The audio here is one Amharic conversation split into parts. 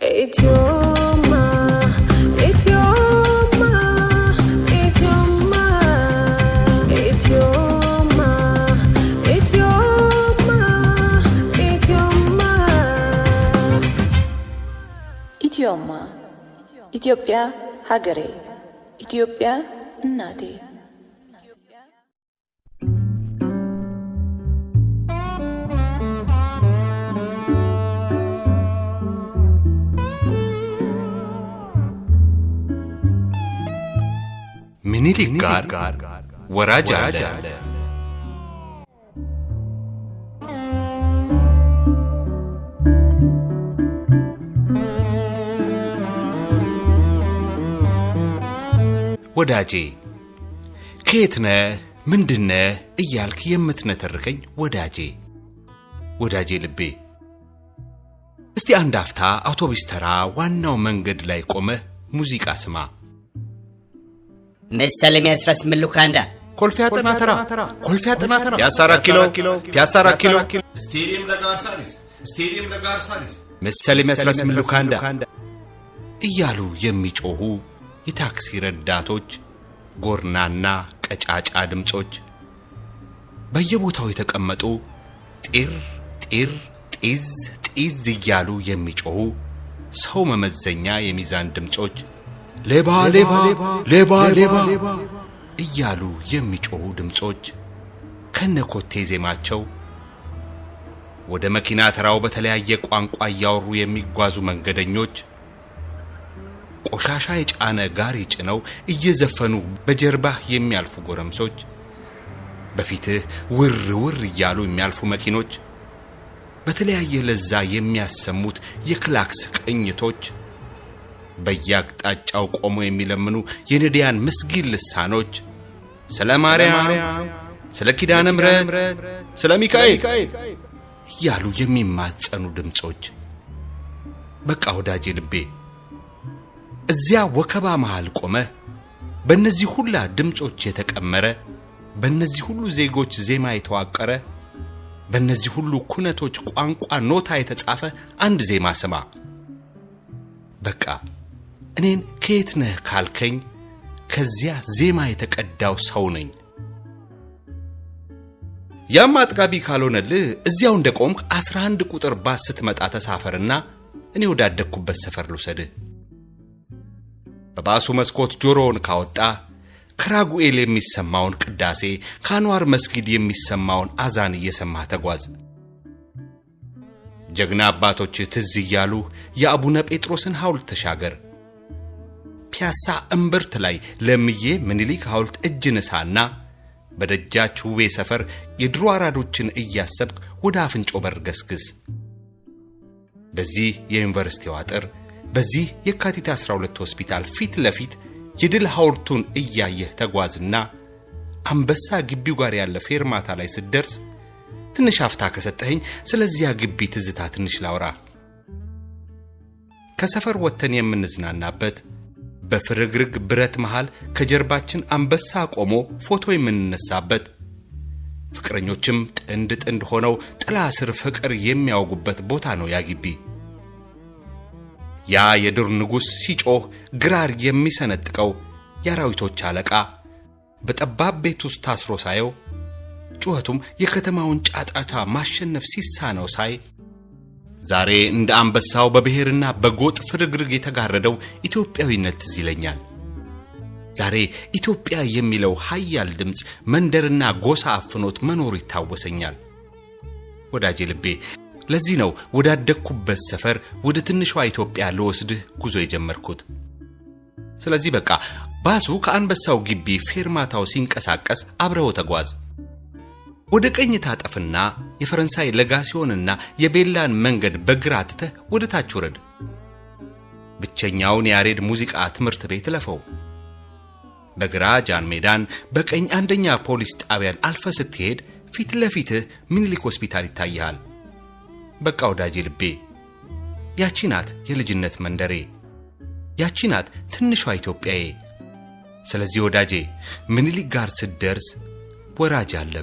Ityoma, Ityoma, Ityoma, Ityoma, Ityoma, Ityoma. ኢትዮማ ኢትዮጵያ ሀገሬ ኢትዮጵያ እናቴ ወራጅ አለ። ወዳጄ ከየት ነህ ምንድነህ እያልክ የምትነተርከኝ ወዳጄ ወዳጄ ልቤ እስቲ አንድ አፍታ አውቶቡስ ተራ ዋናው መንገድ ላይ ቆመህ ሙዚቃ ስማ። መሰለኝ የሚያስረስ ምሉካንዳ። ኮልፌ አጠና ተራ ኮልፌ አጠና ተራ ፒያሳ አራት ኪሎ ፒያሳ አራት ኪሎ። ስቴዲየም ለጋር ሳሪስ ስቴዲየም ለጋር ሳሪስ መሰል የሚያስረስ ምሉካንዳ እያሉ የሚጮሁ የታክሲ ረዳቶች ጎርናና ቀጫጫ ድምፆች በየቦታው የተቀመጡ ጢር ጢር ጢዝ ጢዝ እያሉ የሚጮሁ ሰው መመዘኛ የሚዛን ድምፆች ሌባ ሌባ ሌባ ሌባ እያሉ የሚጮሁ ድምፆች ከነኮቴ ዜማቸው ወደ መኪና ተራው በተለያየ ቋንቋ እያወሩ የሚጓዙ መንገደኞች ቆሻሻ የጫነ ጋሪ ጭነው እየዘፈኑ በጀርባህ የሚያልፉ ጎረምሶች በፊትህ ውር ውር እያሉ የሚያልፉ መኪኖች በተለያየ ለዛ የሚያሰሙት የክላክስ ቅኝቶች በየአቅጣጫው ቆሞ የሚለምኑ የነዳያን ምስጊን ልሳኖች ስለ ማርያም፣ ስለ ኪዳነ ምሕረት፣ ስለ ሚካኤል እያሉ የሚማጸኑ ድምፆች በቃ ወዳጄ ልቤ እዚያ ወከባ መሃል ቆመህ በእነዚህ ሁላ ድምፆች የተቀመረ በእነዚህ ሁሉ ዜጎች ዜማ የተዋቀረ በእነዚህ ሁሉ ኩነቶች ቋንቋ ኖታ የተጻፈ አንድ ዜማ ስማ። በቃ እኔን ከየት ነህ ካልከኝ ከዚያ ዜማ የተቀዳው ሰው ነኝ። ያም አጥጋቢ ካልሆነልህ እዚያው እንደ ቆምክ አስራ አንድ ቁጥር ባስ ስትመጣ ተሳፈርና እኔ ወዳደግኩበት ሰፈር ልውሰድህ። በባሱ መስኮት ጆሮውን ካወጣ ከራጉኤል የሚሰማውን ቅዳሴ ከአንዋር መስጊድ የሚሰማውን አዛን እየሰማህ ተጓዝ። ጀግና አባቶች ትዝ እያሉ የአቡነ ጴጥሮስን ሐውልት ተሻገር። ፒያሳ እምብርት ላይ ለምዬ ምኒልክ ሐውልት እጅ ንሳና በደጃች ውቤ ሰፈር የድሮ አራዶችን እያሰብክ ወደ አፍንጮ በር ገስግስ። በዚህ የዩኒቨርሲቲው አጥር በዚህ የካቲት 12 ሆስፒታል ፊት ለፊት የድል ሐውልቱን እያየህ ተጓዝና አንበሳ ግቢው ጋር ያለ ፌርማታ ላይ ስትደርስ ትንሽ አፍታ ከሰጠኸኝ ስለዚያ ግቢ ትዝታ ትንሽ ላውራ። ከሰፈር ወጥተን የምንዝናናበት በፍርግርግ ብረት መሃል ከጀርባችን አንበሳ ቆሞ ፎቶ የምንነሳበት ፍቅረኞችም ጥንድ ጥንድ ሆነው ጥላ ስር ፍቅር የሚያወጉበት ቦታ ነው ያ ግቢ። ያ የዱር ንጉሥ ሲጮህ ግራር የሚሰነጥቀው የአራዊቶች አለቃ በጠባብ ቤት ውስጥ ታስሮ ሳየው ጩኸቱም የከተማውን ጫጫታ ማሸነፍ ሲሳነው ሳይ ዛሬ እንደ አንበሳው በብሔርና በጎጥ ፍርግርግ የተጋረደው ኢትዮጵያዊነት ትዝ ይለኛል። ዛሬ ኢትዮጵያ የሚለው ኃያል ድምፅ መንደርና ጎሳ አፍኖት መኖሩ ይታወሰኛል። ወዳጄ ልቤ ለዚህ ነው ወዳደግኩበት ሰፈር ወደ ትንሿ ኢትዮጵያ ልወስድህ ጉዞ የጀመርኩት። ስለዚህ በቃ ባሱ ከአንበሳው ግቢ ፌርማታው ሲንቀሳቀስ አብረው ተጓዝ። ወደ ቀኝ ታጠፍና የፈረንሳይ ለጋሲዮንና የቤላን መንገድ በግራ ትተህ ወደ ታች ውረድ። ብቸኛውን የያሬድ ሙዚቃ ትምህርት ቤት ለፈው። በግራ ጃን ሜዳን፣ በቀኝ አንደኛ ፖሊስ ጣቢያን አልፈ ስትሄድ ፊት ለፊትህ ምኒልክ ሆስፒታል ይታይሃል። በቃ ወዳጄ ልቤ ያቺ ናት የልጅነት መንደሬ፣ ያቺ ናት ትንሿ ኢትዮጵያዬ። ስለዚህ ወዳጄ ምኒልክ ጋር ስትደርስ ወራጅ አለ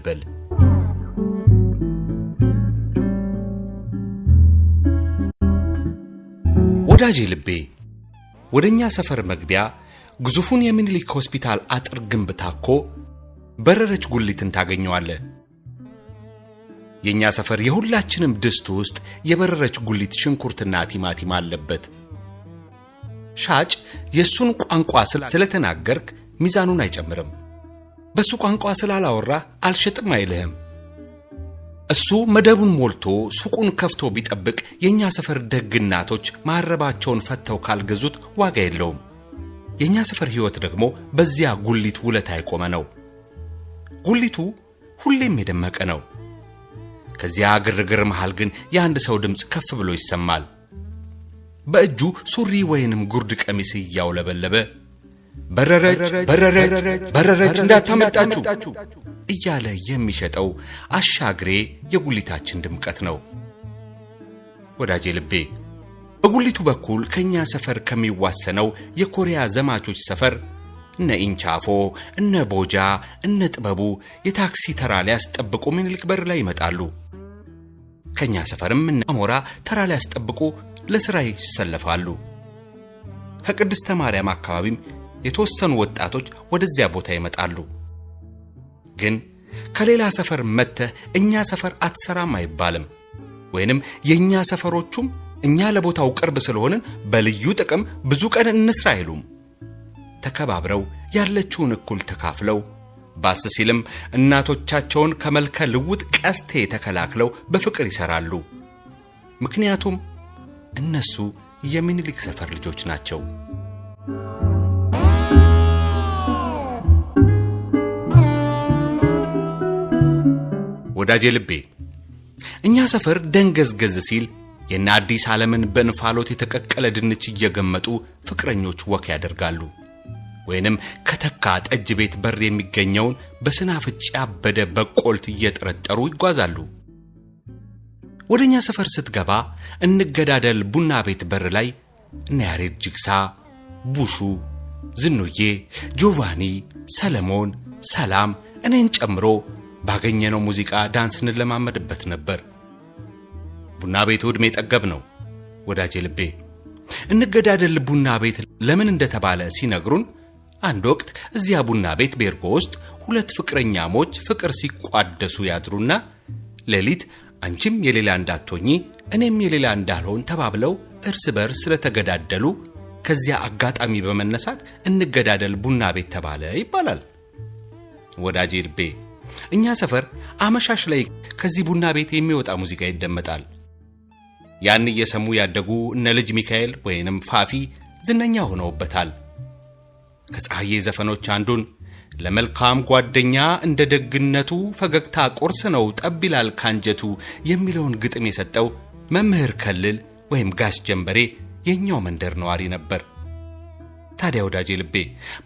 ወዳጄ ልቤ ወደ እኛ ሰፈር መግቢያ ግዙፉን የሚኒሊክ ሆስፒታል አጥር ግንብ ታኮ በረረች ጉሊትን ታገኘዋለህ። የእኛ ሰፈር የሁላችንም ድስት ውስጥ የበረረች ጉሊት ሽንኩርትና ቲማቲም አለበት። ሻጭ የእሱን ቋንቋ ስለተናገርክ ሚዛኑን አይጨምርም። በሱ ቋንቋ ስላላወራ አልሸጥም አይልህም። እሱ መደቡን ሞልቶ ሱቁን ከፍቶ ቢጠብቅ የእኛ ሰፈር ደግ እናቶች ማረባቸውን ፈተው ካልገዙት ዋጋ የለውም። የእኛ ሰፈር ሕይወት ደግሞ በዚያ ጉሊት ውለታ የቆመ ነው። ጉሊቱ ሁሌም የደመቀ ነው። ከዚያ ግርግር መሃል ግን የአንድ ሰው ድምፅ ከፍ ብሎ ይሰማል። በእጁ ሱሪ ወይንም ጉርድ ቀሚስ እያውለበለበ በረረች በረረች በረረች እንዳታመልጣችሁ እያለ የሚሸጠው አሻግሬ የጉሊታችን ድምቀት ነው። ወዳጄ ልቤ በጉሊቱ በኩል ከኛ ሰፈር ከሚዋሰነው የኮሪያ ዘማቾች ሰፈር እነ ኢንቻፎ፣ እነ ቦጃ፣ እነ ጥበቡ የታክሲ ተራ ሊያስጠብቁ ምኒልክ በር ላይ ይመጣሉ። ከኛ ሰፈርም እነ አሞራ ተራ ሊያስጠብቁ ለሥራ ይሰለፋሉ። ከቅድስተ ማርያም አካባቢም የተወሰኑ ወጣቶች ወደዚያ ቦታ ይመጣሉ። ግን ከሌላ ሰፈር መጥተህ እኛ ሰፈር አትሰራም አይባልም። ወይንም የእኛ ሰፈሮቹም እኛ ለቦታው ቅርብ ስለሆንን በልዩ ጥቅም ብዙ ቀን እንስራ አይሉም። ተከባብረው ያለችውን እኩል ተካፍለው ባስ ሲልም እናቶቻቸውን ከመልከ ልውጥ ቀስቴ ተከላክለው በፍቅር ይሰራሉ። ምክንያቱም እነሱ የሚኒሊክ ሰፈር ልጆች ናቸው። ወዳጄ ልቤ እኛ ሰፈር ደንገዝገዝ ሲል የእነ አዲስ ዓለምን በእንፋሎት የተቀቀለ ድንች እየገመጡ ፍቅረኞች ወክ ያደርጋሉ። ወይንም ከተካ ጠጅ ቤት በር የሚገኘውን በስናፍጭ ያበደ በቆልት እየጠረጠሩ ይጓዛሉ። ወደ እኛ ሰፈር ስትገባ እንገዳደል ቡና ቤት በር ላይ እነ ያሬድ ጅግሳ፣ ቡሹ፣ ዝኑዬ፣ ጆቫኒ፣ ሰለሞን፣ ሰላም እኔን ጨምሮ ባገኘነው ሙዚቃ ዳንስ እንለማመድበት ነበር። ቡና ቤቱ ዕድሜ ጠገብ ነው ወዳጄ ልቤ። እንገዳደል ቡና ቤት ለምን እንደተባለ ሲነግሩን አንድ ወቅት እዚያ ቡና ቤት ቤርጎ ውስጥ ሁለት ፍቅረኛሞች ፍቅር ሲቋደሱ ያድሩና ሌሊት አንቺም የሌላ እንዳትሆኚ እኔም የሌላ እንዳልሆን ተባብለው እርስ በርስ ስለተገዳደሉ ከዚያ አጋጣሚ በመነሳት እንገዳደል ቡና ቤት ተባለ ይባላል። ወዳጄ ልቤ እኛ ሰፈር አመሻሽ ላይ ከዚህ ቡና ቤት የሚወጣ ሙዚቃ ይደመጣል። ያን እየሰሙ ያደጉ እነ ልጅ ሚካኤል ወይንም ፋፊ ዝነኛ ሆነውበታል። ከፀሐዬ ዘፈኖች አንዱን ለመልካም ጓደኛ እንደ ደግነቱ ፈገግታ ቁርስ ነው ጠብ ይላል ካንጀቱ የሚለውን ግጥም የሰጠው መምህር ከልል ወይም ጋሽ ጀንበሬ የኛው መንደር ነዋሪ ነበር። ታዲያ ወዳጄ ልቤ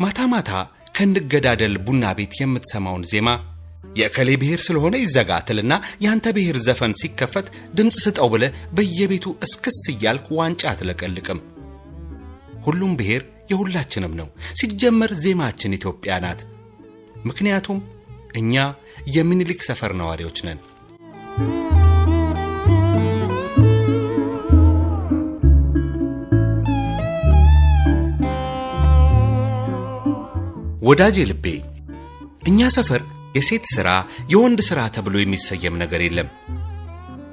ማታ ማታ ከንገዳደል ቡና ቤት የምትሰማውን ዜማ የእከሌ ብሔር ስለሆነ ይዘጋ ትልና ያንተ ብሔር ዘፈን ሲከፈት ድምፅ ስጠው ብለ በየቤቱ እስክስ እያልክ ዋንጫ አትለቀልቅም። ሁሉም ብሔር የሁላችንም ነው። ሲጀመር ዜማችን ኢትዮጵያ ናት። ምክንያቱም እኛ የሚኒሊክ ሰፈር ነዋሪዎች ነን። ወዳጄ ልቤ እኛ ሰፈር የሴት ሥራ የወንድ ሥራ ተብሎ የሚሰየም ነገር የለም።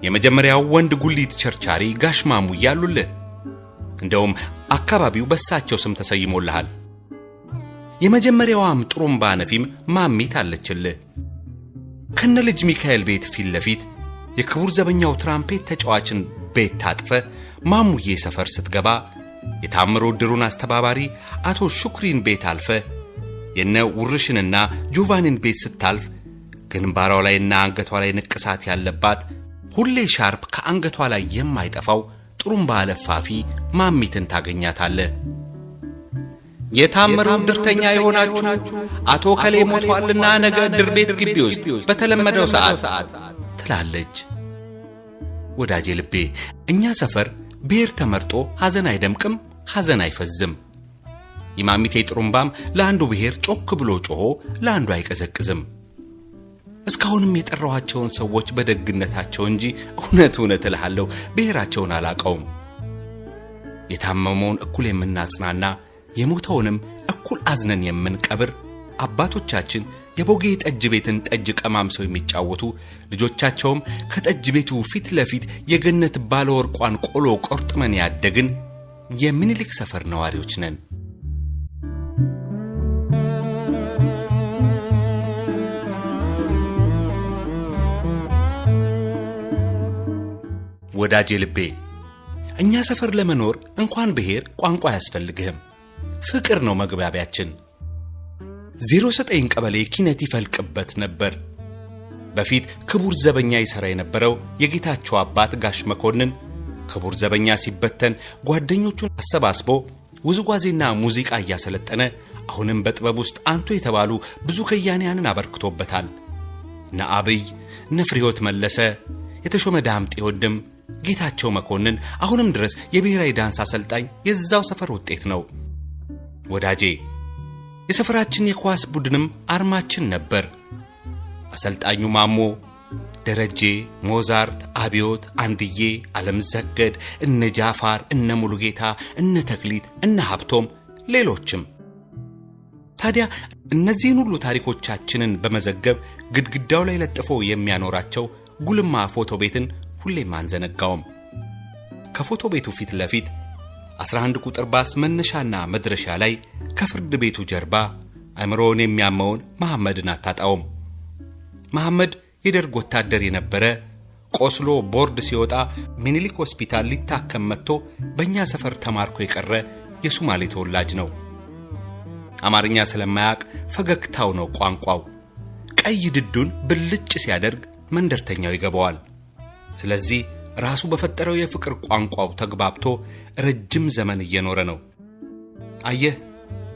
የመጀመሪያው ወንድ ጉሊት ቸርቻሪ ጋሽ ማሙ እያሉልህ እንደውም አካባቢው በሳቸው ስም ተሰይሞልሃል። የመጀመሪያዋም ጥሩምባ ነፊም ማሚት አለችልህ። ከነ ልጅ ሚካኤል ቤት ፊት ለፊት የክቡር ዘበኛው ትራምፔት ተጫዋችን ቤት ታጥፈ ማሙዬ ሰፈር ስትገባ የታምሮ ድሩን አስተባባሪ አቶ ሹክሪን ቤት አልፈ የነ ውርሽንና ጆቫኒን ቤት ስታልፍ ግንባሯ ላይና አንገቷ ላይ ንቅሳት ያለባት ሁሌ ሻርፕ ከአንገቷ ላይ የማይጠፋው ጥሩምባ ለፋፊ ማሚትን ታገኛታለህ። የታምሩ ድርተኛ የሆናችሁ አቶ ከሌ ሞቷልና ነገ ድር ቤት ግቢ ውስጥ በተለመደው ሰዓት ትላለች። ወዳጄ ልቤ እኛ ሰፈር ብሔር ተመርጦ ሐዘን አይደምቅም፣ ሐዘን አይፈዝም። የማሚቴ ጥሩምባም ለአንዱ ብሔር ጮክ ብሎ ጮሆ ለአንዱ አይቀዘቅዝም። እስካሁንም የጠራኋቸውን ሰዎች በደግነታቸው እንጂ እውነት እውነት እልሃለሁ ብሔራቸውን አላቀውም። የታመመውን እኩል የምናጽናና የሞተውንም እኩል አዝነን የምንቀብር አባቶቻችን የቦጌ ጠጅ ቤትን ጠጅ ቀማምሰው የሚጫወቱ ልጆቻቸውም ከጠጅ ቤቱ ፊት ለፊት የገነት ባለወርቋን ቆሎ ቆርጥመን ያደግን የሚኒሊክ ሰፈር ነዋሪዎች ነን። ወዳጄ ልቤ እኛ ሰፈር ለመኖር እንኳን ብሔር ቋንቋ አያስፈልግህም። ፍቅር ነው መግባቢያችን። ዜሮ ዘጠኝ ቀበሌ ኪነት ይፈልቅበት ነበር። በፊት ክቡር ዘበኛ ይሠራ የነበረው የጌታቸው አባት ጋሽ መኮንን ክቡር ዘበኛ ሲበተን ጓደኞቹን አሰባስቦ ውዝዋዜና ሙዚቃ እያሰለጠነ አሁንም በጥበብ ውስጥ አንቱ የተባሉ ብዙ ከያንያንን አበርክቶበታል። እነ አብይ፣ እነ ፍሬሕይወት መለሰ፣ የተሾመ ዳምጤ ወንድም ጌታቸው መኮንን አሁንም ድረስ የብሔራዊ ዳንስ አሰልጣኝ የዛው ሰፈር ውጤት ነው። ወዳጄ የሰፈራችን የኳስ ቡድንም አርማችን ነበር። አሰልጣኙ ማሞ፣ ደረጄ፣ ሞዛርት፣ አብዮት፣ አንድዬ፣ ዓለም ዘገድ፣ እነ ጃፋር፣ እነ ሙሉጌታ፣ እነ ተክሊት፣ እነ ሀብቶም ሌሎችም። ታዲያ እነዚህን ሁሉ ታሪኮቻችንን በመዘገብ ግድግዳው ላይ ለጥፎ የሚያኖራቸው ጉልማ ፎቶ ቤትን ሁሌም አንዘነጋውም። ከፎቶ ቤቱ ፊት ለፊት 11 ቁጥር ባስ መነሻና መድረሻ ላይ ከፍርድ ቤቱ ጀርባ አእምሮውን የሚያመውን መሐመድን አታጣውም። መሐመድ የደርግ ወታደር የነበረ ቆስሎ ቦርድ ሲወጣ ሚኒሊክ ሆስፒታል ሊታከም መጥቶ በእኛ ሰፈር ተማርኮ የቀረ የሱማሌ ተወላጅ ነው። አማርኛ ስለማያውቅ ፈገግታው ነው ቋንቋው። ቀይ ድዱን ብልጭ ሲያደርግ መንደርተኛው ይገባዋል። ስለዚህ ራሱ በፈጠረው የፍቅር ቋንቋው ተግባብቶ ረጅም ዘመን እየኖረ ነው። አየህ፣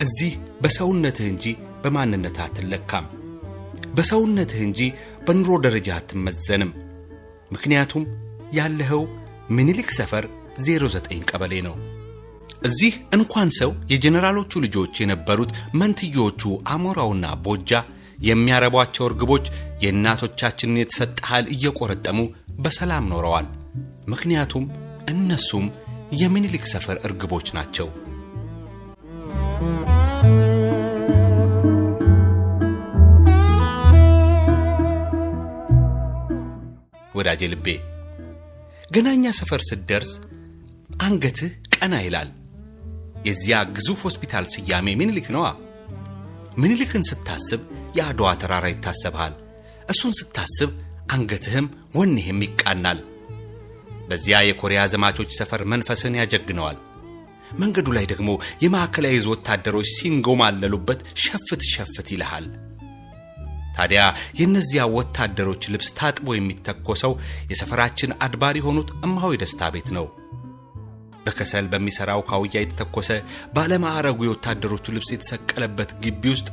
እዚህ በሰውነትህ እንጂ በማንነትህ አትለካም። በሰውነትህ እንጂ በኑሮ ደረጃ አትመዘንም። ምክንያቱም ያለኸው ምኒልክ ሰፈር 09 ቀበሌ ነው። እዚህ እንኳን ሰው የጀኔራሎቹ ልጆች የነበሩት መንትዮቹ አሞራውና ቦጃ የሚያረቧቸው እርግቦች የእናቶቻችንን የተሰጠ ኃይል እየቆረጠሙ በሰላም ኖረዋል። ምክንያቱም እነሱም የሚኒሊክ ሰፈር እርግቦች ናቸው። ወዳጄ ልቤ ገናኛ ሰፈር ስትደርስ አንገትህ ቀና ይላል። የዚያ ግዙፍ ሆስፒታል ስያሜ ምኒልክ ነዋ። ምኒልክን ስታስብ የአድዋ ተራራ ይታሰብሃል። እሱን ስታስብ አንገትህም ወኔህም ይቃናል። በዚያ የኮሪያ ዘማቾች ሰፈር መንፈስን ያጀግነዋል። መንገዱ ላይ ደግሞ የማዕከላዊ እዝ ወታደሮች ሲንጎማለሉበት ሸፍት ሸፍት ይልሃል። ታዲያ የእነዚያ ወታደሮች ልብስ ታጥቦ የሚተኮሰው የሰፈራችን አድባር የሆኑት እማሆይ ደስታ ቤት ነው። በከሰል በሚሠራው ካውያ የተተኮሰ ባለማዕረጉ የወታደሮቹ ልብስ የተሰቀለበት ግቢ ውስጥ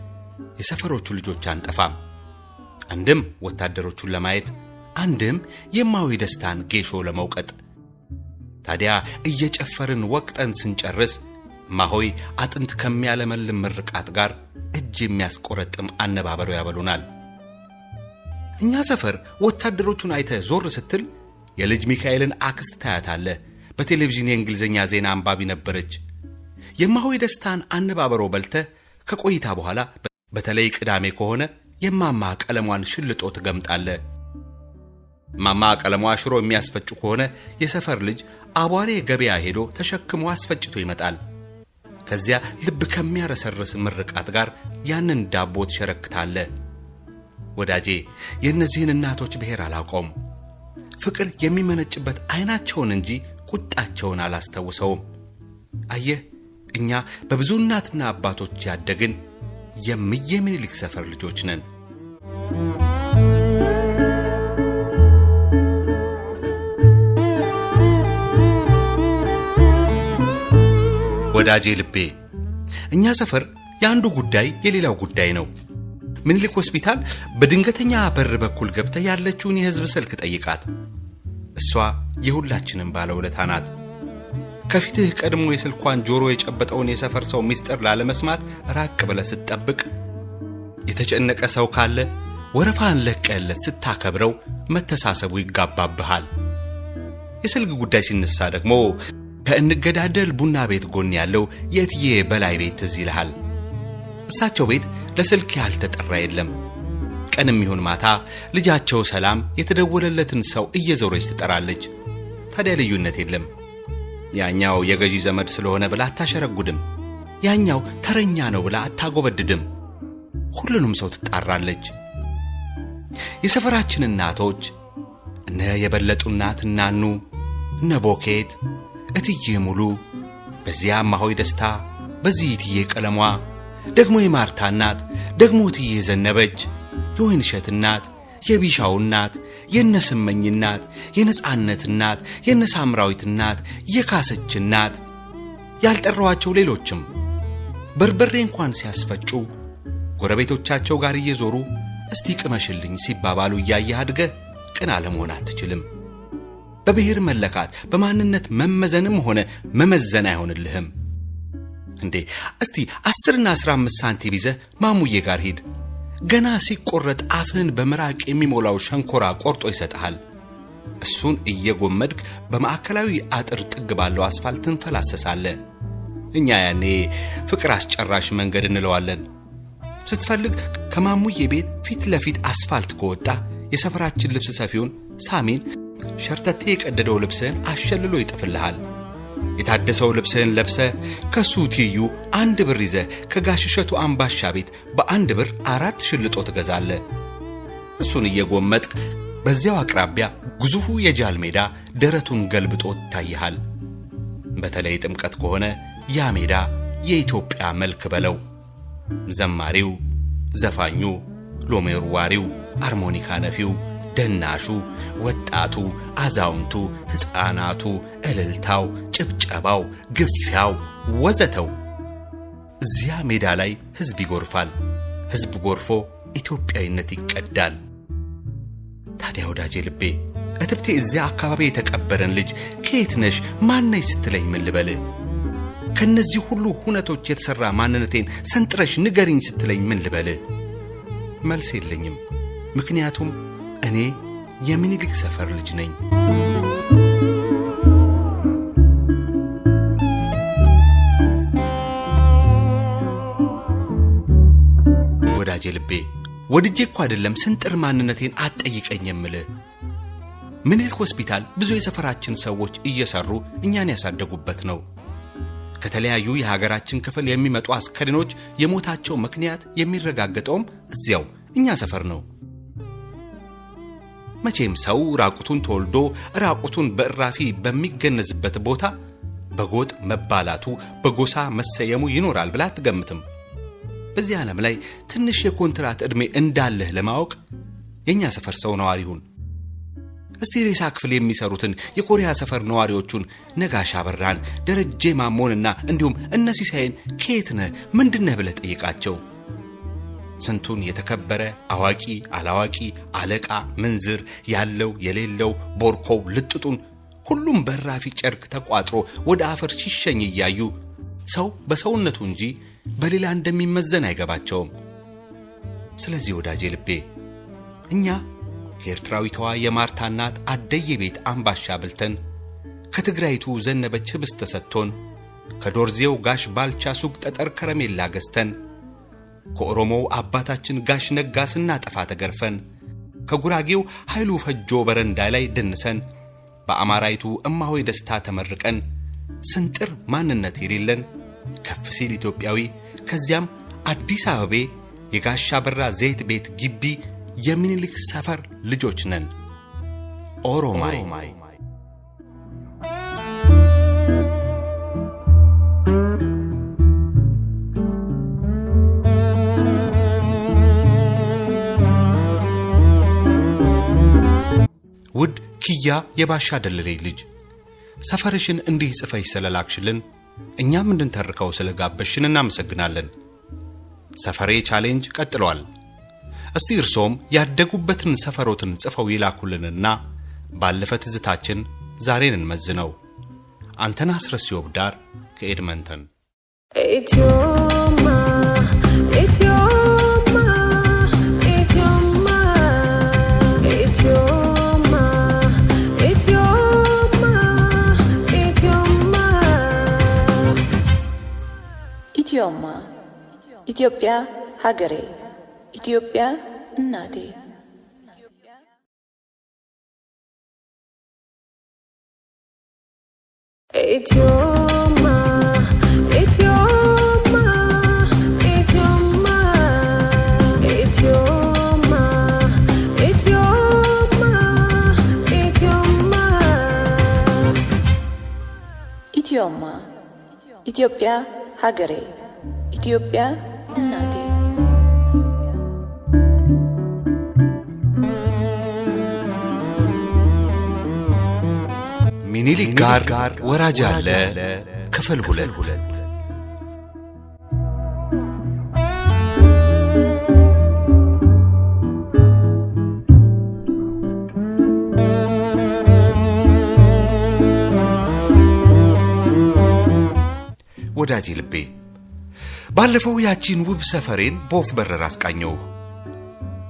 የሰፈሮቹ ልጆች አንጠፋም። አንድም ወታደሮቹን ለማየት፣ አንድም የእማሆይ ደስታን ጌሾ ለመውቀጥ። ታዲያ እየጨፈርን ወቅጠን ስንጨርስ እማሆይ አጥንት ከሚያለመልም ምርቃት ጋር እጅ የሚያስቆረጥም አነባበሮ ያበሉናል። እኛ ሰፈር ወታደሮቹን አይተህ ዞር ስትል የልጅ ሚካኤልን አክስት ታያታለህ። በቴሌቪዥን የእንግሊዝኛ ዜና አንባቢ ነበረች። የእማሆይ ደስታን አነባበሮ በልተህ ከቆይታ በኋላ በተለይ ቅዳሜ ከሆነ የማማ ቀለሟን ሽልጦ ትገምጣለህ። ማማ ቀለሟ ሽሮ የሚያስፈጭ ከሆነ የሰፈር ልጅ አቧሬ ገበያ ሄዶ ተሸክሞ አስፈጭቶ ይመጣል። ከዚያ ልብ ከሚያረሰርስ ምርቃት ጋር ያንን ዳቦ ትሸረክታለህ። ወዳጄ የእነዚህን እናቶች ብሔር አላውቀውም። ፍቅር የሚመነጭበት አይናቸውን እንጂ ቁጣቸውን አላስታውሰውም። አየህ እኛ በብዙ እናትና አባቶች ያደግን የምየ ምኒልክ ሰፈር ልጆች ነን። ወዳጄ ልቤ እኛ ሰፈር የአንዱ ጉዳይ የሌላው ጉዳይ ነው። ምኒልክ ሆስፒታል በድንገተኛ በር በኩል ገብተህ ያለችውን የሕዝብ ስልክ ጠይቃት። እሷ የሁላችንም ባለውለታ ናት። ከፊትህ ቀድሞ የስልኳን ጆሮ የጨበጠውን የሰፈር ሰው ምስጢር ላለመስማት ራቅ ብለህ ስትጠብቅ፣ የተጨነቀ ሰው ካለ ወረፋን ለቀለት ስታከብረው መተሳሰቡ ይጋባብሃል። የስልክ ጉዳይ ሲነሳ ደግሞ ከእንገዳደል ቡና ቤት ጎን ያለው የእትዬ በላይ ቤት ትዝ ይልሃል። እሳቸው ቤት ለስልክ ያልተጠራ የለም። ቀንም ይሁን ማታ ልጃቸው ሰላም የተደወለለትን ሰው እየዞረች ትጠራለች። ታዲያ ልዩነት የለም። ያኛው የገዢ ዘመድ ስለሆነ ብላ አታሸረጉድም። ያኛው ተረኛ ነው ብላ አታጎበድድም። ሁሉንም ሰው ትጣራለች። የሰፈራችን እናቶች እነ የበለጡ እናት እናኑ፣ እነ ቦኬት፣ እትዬ ሙሉ፣ በዚያ እማሆይ ደስታ፣ በዚህ እትዬ ቀለሟ፣ ደግሞ የማርታ እናት፣ ደግሞ እትዬ ዘነበች፣ የወይንሸት እናት፣ የቢሻው እናት፣ የነ ስመኝ እናት፣ የነጻነት እናት፣ የነ ሳምራዊት እናት፣ የካሰች እናት፣ ያልጠራዋቸው ሌሎችም በርበሬ እንኳን ሲያስፈጩ ጎረቤቶቻቸው ጋር እየዞሩ እስቲ ቅመሽልኝ ሲባባሉ እያየህ አድገህ ቅን አለመሆን አትችልም። በብሔር መለካት በማንነት መመዘንም ሆነ መመዘን አይሆንልህም። እንዴ እስቲ አስርና አስራ አምስት ሳንቲም ይዘህ ማሙዬ ጋር ሂድ። ገና ሲቆረጥ አፍህን በምራቅ የሚሞላው ሸንኮራ ቆርጦ ይሰጥሃል። እሱን እየጎመድክ በማዕከላዊ አጥር ጥግ ባለው አስፋልት ትንፈላሰሳለህ። እኛ ያኔ ፍቅር አስጨራሽ መንገድ እንለዋለን። ስትፈልግ ከማሙዬ ቤት ፊት ለፊት አስፋልት ከወጣ የሰፈራችን ልብስ ሰፊውን ሳሚን ሸርተቴ የቀደደው ልብስህን አሸልሎ ይጥፍልሃል። የታደሰው ልብስህን ለብሰ ከሱ ትይዩ አንድ ብር ይዘህ ከጋሽ እሸቱ አምባሻ ቤት በአንድ ብር አራት ሽልጦ ትገዛለህ። እሱን እየጎመጥክ በዚያው አቅራቢያ ግዙፉ የጃል ሜዳ ደረቱን ገልብጦ ይታይሃል። በተለይ ጥምቀት ከሆነ ያ ሜዳ የኢትዮጵያ መልክ በለው። ዘማሪው፣ ዘፋኙ፣ ሎሜ ወርዋሪው፣ አርሞኒካ ነፊው፣ ደናሹ፣ ወጣቱ፣ አዛውንቱ፣ ሕፃናቱ፣ እልልታው፣ ጭብጨባው፣ ግፊያው ወዘተው እዚያ ሜዳ ላይ ሕዝብ ይጎርፋል። ሕዝብ ጎርፎ ኢትዮጵያዊነት ይቀዳል። ታዲያ ወዳጄ ልቤ እትብቴ እዚያ አካባቢ የተቀበረን ልጅ ከየት ነሽ ማነሽ ስትለኝ ምን ልበልህ? ከነዚህ ሁሉ ሁነቶች የተሰራ ማንነቴን ሰንጥረሽ ንገሪኝ ስትለኝ ምን ልበልህ? መልስ የለኝም። ምክንያቱም እኔ የሚኒሊክ ሰፈር ልጅ ነኝ። ወድጄ እኮ አይደለም ስንጥር ማንነቴን አትጠይቀኝ የምልህ። ምኒልክ ሆስፒታል ብዙ የሰፈራችን ሰዎች እየሰሩ እኛን ያሳደጉበት ነው። ከተለያዩ የሀገራችን ክፍል የሚመጡ አስከሬኖች የሞታቸው ምክንያት የሚረጋገጠውም እዚያው እኛ ሰፈር ነው። መቼም ሰው ራቁቱን ተወልዶ ራቁቱን በእራፊ በሚገነዝበት ቦታ በጎጥ መባላቱ በጎሳ መሰየሙ ይኖራል ብላ አትገምትም። በዚህ ዓለም ላይ ትንሽ የኮንትራት ዕድሜ እንዳለህ ለማወቅ የእኛ ሰፈር ሰው ነዋሪ ሁን። እስቲ ሬሳ ክፍል የሚሰሩትን የኮሪያ ሰፈር ነዋሪዎቹን ነጋሽ አበራን፣ ደረጄ ማሞንና እንዲሁም እነ ሲሳይን ከየት ነህ ምንድነህ ብለህ ጠይቃቸው። ስንቱን የተከበረ አዋቂ፣ አላዋቂ፣ አለቃ፣ ምንዝር፣ ያለው የሌለው፣ ቦርኮው፣ ልጥጡን ሁሉም በራፊ ጨርቅ ተቋጥሮ ወደ አፈር ሲሸኝ እያዩ ሰው በሰውነቱ እንጂ በሌላ እንደሚመዘን አይገባቸውም። ስለዚህ ወዳጄ ልቤ እኛ ከኤርትራዊቷ የማርታ እናት አደየ ቤት አምባሻ ብልተን ከትግራይቱ ዘነበች ህብስት ተሰጥቶን ከዶርዜው ጋሽ ባልቻ ሱቅ ጠጠር ከረሜላ ገዝተን ከኦሮሞው አባታችን ጋሽ ነጋ ስናጠፋ ተገርፈን ከጉራጌው ኃይሉ ፈጆ በረንዳ ላይ ደንሰን በአማራይቱ እማሆይ ደስታ ተመርቀን ስንጥር ማንነት የሌለን ከፍ ሲል ኢትዮጵያዊ ከዚያም አዲስ አበቤ የጋሻ በራ ዘይት ቤት ግቢ የሚኒሊክ ሰፈር ልጆች ነን። ኦሮማይ ውድ ኪያ የባሻ ደለሌ ልጅ ሰፈርሽን እንዲህ ጽፈሽ ስለላክሽልን እኛም እንድንተርከው ስለጋበዝሽን እናመሰግናለን። ሰፈሬ challenge ቀጥሏል። እስቲ እርሶም ያደጉበትን ሰፈሮትን ጽፈው ይላኩልንና ባለፈ ትዝታችን ዛሬን እንመዝነው። አንተነህ አስረስዮብ ዳር ከኤድመንተን Idioma, idioma, ኢትዮጵያ ሀገሬ ኢትዮጵያ እናቴ Idioma, idioma, idioma, idioma, idioma, idioma. ኢትዮማ ኢትዮጵያ ሀገሬ ኢትዮጵያ እናቴ። ሚኒሊክ ጋር ወራጅ አለ ክፍል ሁለት። ወዳጄ ልቤ ባለፈው ያቺን ውብ ሰፈሬን በወፍ በረር አስቃኘውህ።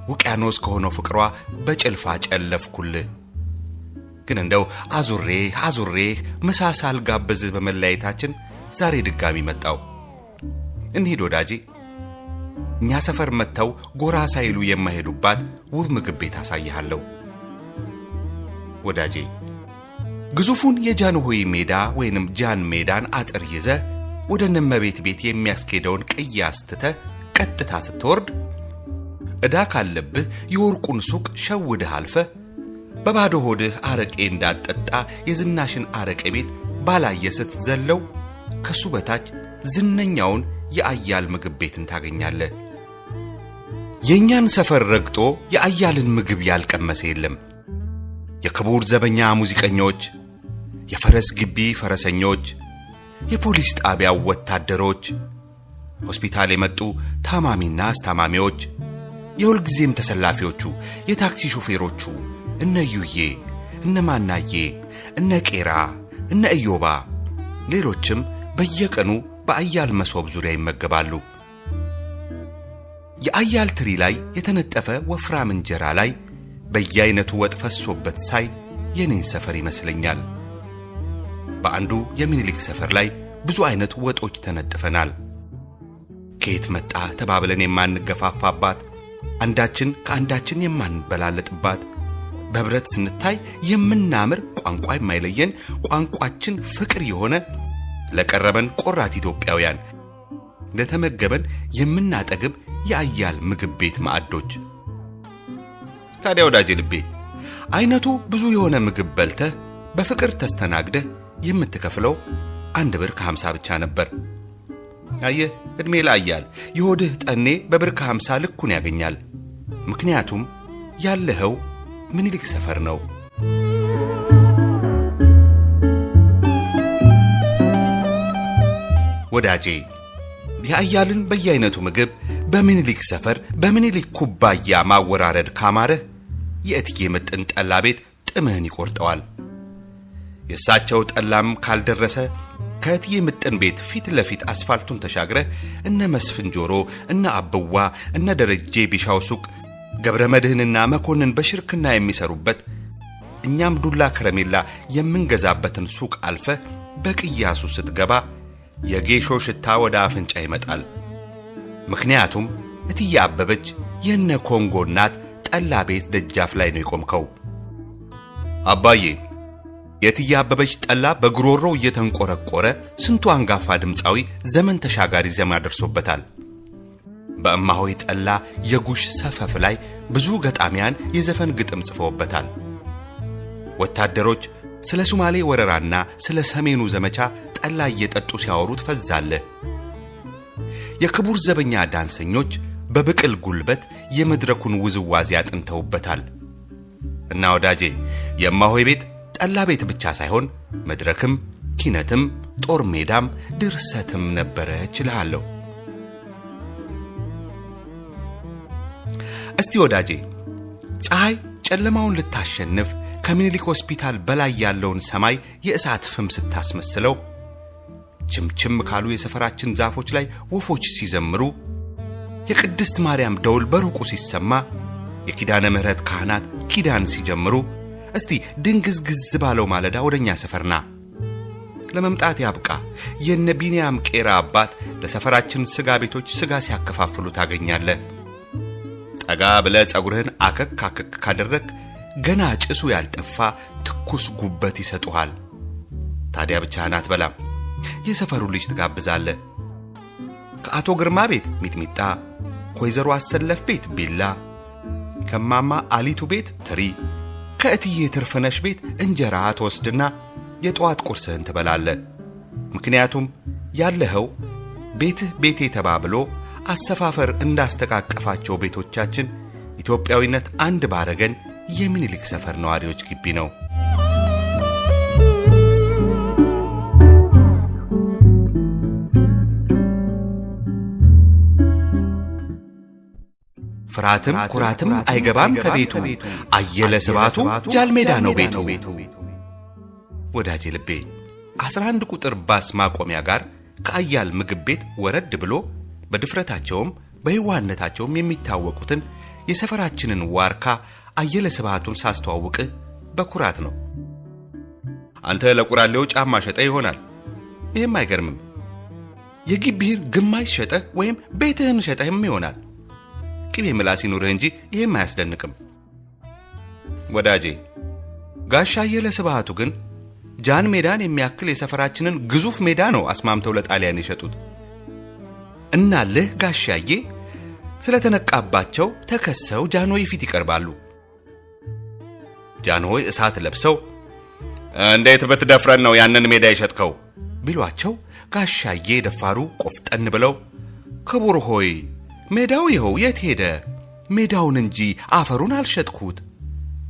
ውቅያኖስ ከሆነው ፍቅሯ በጭልፋ ጨለፍኩልህ። ግን እንደው አዙሬህ አዙሬህ ምሳ ሳልጋብዝህ በመለያየታችን ዛሬ ድጋሚ መጣው። እንሂድ ወዳጄ። እኛ ሰፈር መጥተው ጎራ ሳይሉ የማይሄዱባት ውብ ምግብ ቤት አሳይሃለሁ። ወዳጄ ግዙፉን የጃንሆይ ሜዳ ወይንም ጃን ሜዳን አጥር ይዘህ ወደ እነመቤት ቤት የሚያስኬደውን ቅያስ ትተህ ቀጥታ ስትወርድ ዕዳ ካለብህ የወርቁን ሱቅ ሸውድህ አልፈህ በባዶ ሆድህ አረቄ እንዳትጠጣ የዝናሽን አረቄ ቤት ባላየ ስትዘለው ከሱ በታች ዝነኛውን የአያል ምግብ ቤትን ታገኛለህ። የእኛን ሰፈር ረግጦ የአያልን ምግብ ያልቀመሰ የለም። የክቡር ዘበኛ ሙዚቀኞች፣ የፈረስ ግቢ ፈረሰኞች፣ የፖሊስ ጣቢያው ወታደሮች፣ ሆስፒታል የመጡ ታማሚና አስታማሚዎች፣ የሁልጊዜም ተሰላፊዎቹ፣ የታክሲ ሾፌሮቹ እነ ዩዬ፣ እነ ማናዬ፣ እነ ቄራ፣ እነ ኢዮባ፣ ሌሎችም በየቀኑ በአያል መሶብ ዙሪያ ይመገባሉ። የአያል ትሪ ላይ የተነጠፈ ወፍራም እንጀራ ላይ በየአይነቱ ወጥ ፈሶበት ሳይ የኔን ሰፈር ይመስለኛል። በአንዱ የሚኒሊክ ሰፈር ላይ ብዙ አይነት ወጦች ተነጥፈናል። ከየት መጣ ተባብለን የማንገፋፋባት፣ አንዳችን ከአንዳችን የማንበላለጥባት፣ በህብረት ስንታይ የምናምር ቋንቋ የማይለየን ቋንቋችን ፍቅር የሆነ ለቀረበን ቆራት ኢትዮጵያውያን ለተመገበን የምናጠግብ የአያል ምግብ ቤት ማዕዶች። ታዲያ ወዳጄ ልቤ አይነቱ ብዙ የሆነ ምግብ በልተህ በፍቅር ተስተናግደህ የምትከፍለው አንድ ብር ከሀምሳ ብቻ ነበር። አየህ ዕድሜ ላያል የሆድህ ጠኔ በብር ከሀምሳ ልኩን ያገኛል። ምክንያቱም ያለኸው ምኒልክ ሰፈር ነው። ወዳጄ የአያልን በየአይነቱ ምግብ በምኒልክ ሰፈር በምኒልክ ኩባያ ማወራረድ ካማረህ የእትዬ ምጥን ጠላ ቤት ጥምህን ይቆርጠዋል። የእሳቸው ጠላም ካልደረሰ ከእትዬ ምጥን ቤት ፊት ለፊት አስፋልቱን ተሻግረህ እነ መስፍን ጆሮ፣ እነ አበዋ፣ እነ ደረጄ ቢሻው ሱቅ ገብረ መድህንና መኮንን በሽርክና የሚሰሩበት እኛም ዱላ ከረሜላ የምንገዛበትን ሱቅ አልፈህ በቅያሱ ስትገባ የጌሾ ሽታ ወደ አፍንጫ ይመጣል። ምክንያቱም እትዬ አበበች የነ ኮንጎ እናት ጠላ ቤት ደጃፍ ላይ ነው የቆምከው። አባዬ የእትዬ አበበች ጠላ በጉሮሮው እየተንቆረቆረ ስንቱ አንጋፋ ድምፃዊ ዘመን ተሻጋሪ ዜማ ደርሶበታል። በእማሆይ ጠላ የጉሽ ሰፈፍ ላይ ብዙ ገጣሚያን የዘፈን ግጥም ጽፈውበታል። ወታደሮች ስለ ሱማሌ ወረራና ስለ ሰሜኑ ዘመቻ ጠላ እየጠጡ ሲያወሩ ትፈዛለህ። የክቡር ዘበኛ ዳንሰኞች በብቅል ጉልበት የመድረኩን ውዝዋዜ አጥንተውበታል። እና ወዳጄ የእማሆይ ቤት ጠላ ቤት ብቻ ሳይሆን መድረክም፣ ኪነትም፣ ጦር ሜዳም ድርሰትም ነበረ እችልሃለሁ። እስቲ ወዳጄ ፀሐይ ጨለማውን ልታሸንፍ ከምኒልክ ሆስፒታል በላይ ያለውን ሰማይ የእሳት ፍም ስታስመስለው ችምችም ካሉ የሰፈራችን ዛፎች ላይ ወፎች ሲዘምሩ የቅድስት ማርያም ደውል በሩቁ ሲሰማ የኪዳነ ምሕረት ካህናት ኪዳን ሲጀምሩ እስቲ ድንግዝግዝ ባለው ማለዳ ወደኛ ሰፈርና ለመምጣት ያብቃ። የነ ቢንያም ቄራ አባት ለሰፈራችን ስጋ ቤቶች ስጋ ሲያከፋፍሉ ታገኛለህ። ጠጋ ብለህ ጸጉርህን አከክ አከክ ካደረግ ገና ጭሱ ያልጠፋ ትኩስ ጉበት ይሰጡሃል። ታዲያ ብቻህን አትበላም፣ የሰፈሩ ልጅ ትጋብዛለህ። ከአቶ ግርማ ቤት ሚጥሚጣ፣ ከወይዘሮ አሰለፍ ቤት ቢላ፣ ከማማ አሊቱ ቤት ትሪ፣ ከእትዬ ትርፍነሽ ቤት እንጀራ ትወስድና የጠዋት ቁርስህን ትበላለህ። ምክንያቱም ያለኸው ቤትህ ቤቴ ተባብሎ አሰፋፈር እንዳስተቃቀፋቸው ቤቶቻችን ኢትዮጵያዊነት አንድ ባረገን የሚኒሊክ ሰፈር ነዋሪዎች ግቢ ነው። ፍርሃትም ኩራትም አይገባም ከቤቱ አየለ ስባቱ ጃልሜዳ ነው ቤቱ። ወዳጄ ልቤ 11 ቁጥር ባስ ማቆሚያ ጋር ከአያል ምግብ ቤት ወረድ ብሎ በድፍረታቸውም በየዋህነታቸውም የሚታወቁትን የሰፈራችንን ዋርካ አየለ ስብሃቱን ሳስተዋውቅ በኩራት ነው። አንተ ለቁራሌው ጫማ ሸጠ ይሆናል። ይህም አይገርምም። የግቢህን ግማሽ ሸጠ ወይም ቤትህን ሸጠህም ይሆናል። ቅቤ ምላስ ይኑርህ እንጂ ይህም አያስደንቅም። ወዳጄ ጋሻ አየለ ስብሃቱ ግን ጃን ሜዳን የሚያክል የሰፈራችንን ግዙፍ ሜዳ ነው አስማምተው ለጣሊያን የሸጡት። እናልህ ጋሻዬ ስለተነቃባቸው ተከሰው ጃንሆይ ፊት ይቀርባሉ። ጃንሆይ እሳት ለብሰው እንዴት ብትደፍረን ነው ያንን ሜዳ የሸጥከው ቢሏቸው ጋሻዬ ደፋሩ ቆፍጠን ብለው ክቡር ሆይ ሜዳው ይኸው የት ሄደ? ሜዳውን እንጂ አፈሩን አልሸጥኩት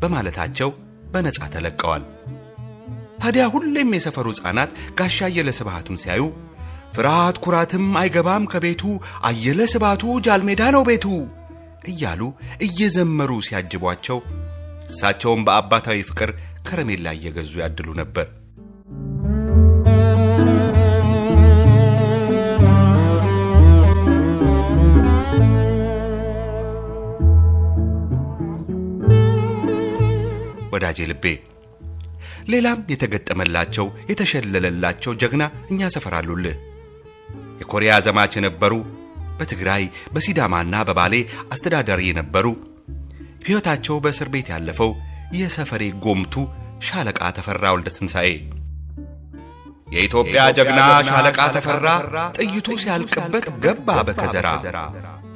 በማለታቸው በነፃ ተለቀዋል። ታዲያ ሁሌም የሰፈሩ ሕፃናት ጋሻ አየለ ስብሃቱን ሲያዩ ፍርሃት ኩራትም አይገባም ከቤቱ አየለ ስብሃቱ ጃልሜዳ ነው ቤቱ እያሉ እየዘመሩ ሲያጅቧቸው እሳቸውም በአባታዊ ፍቅር ከረሜላ እየገዙ ያድሉ ነበር። ወዳጄ ልቤ ሌላም የተገጠመላቸው የተሸለለላቸው ጀግና እኛ ሰፈር አሉልህ። የኮሪያ ዘማች የነበሩ በትግራይ በሲዳማና በባሌ አስተዳዳሪ የነበሩ ሕይወታቸው በእስር ቤት ያለፈው የሰፈሬ ጎምቱ ሻለቃ ተፈራ ወልደ ትንሣኤ የኢትዮጵያ ጀግና ሻለቃ ተፈራ ጥይቱ ሲያልቅበት ገባ በከዘራ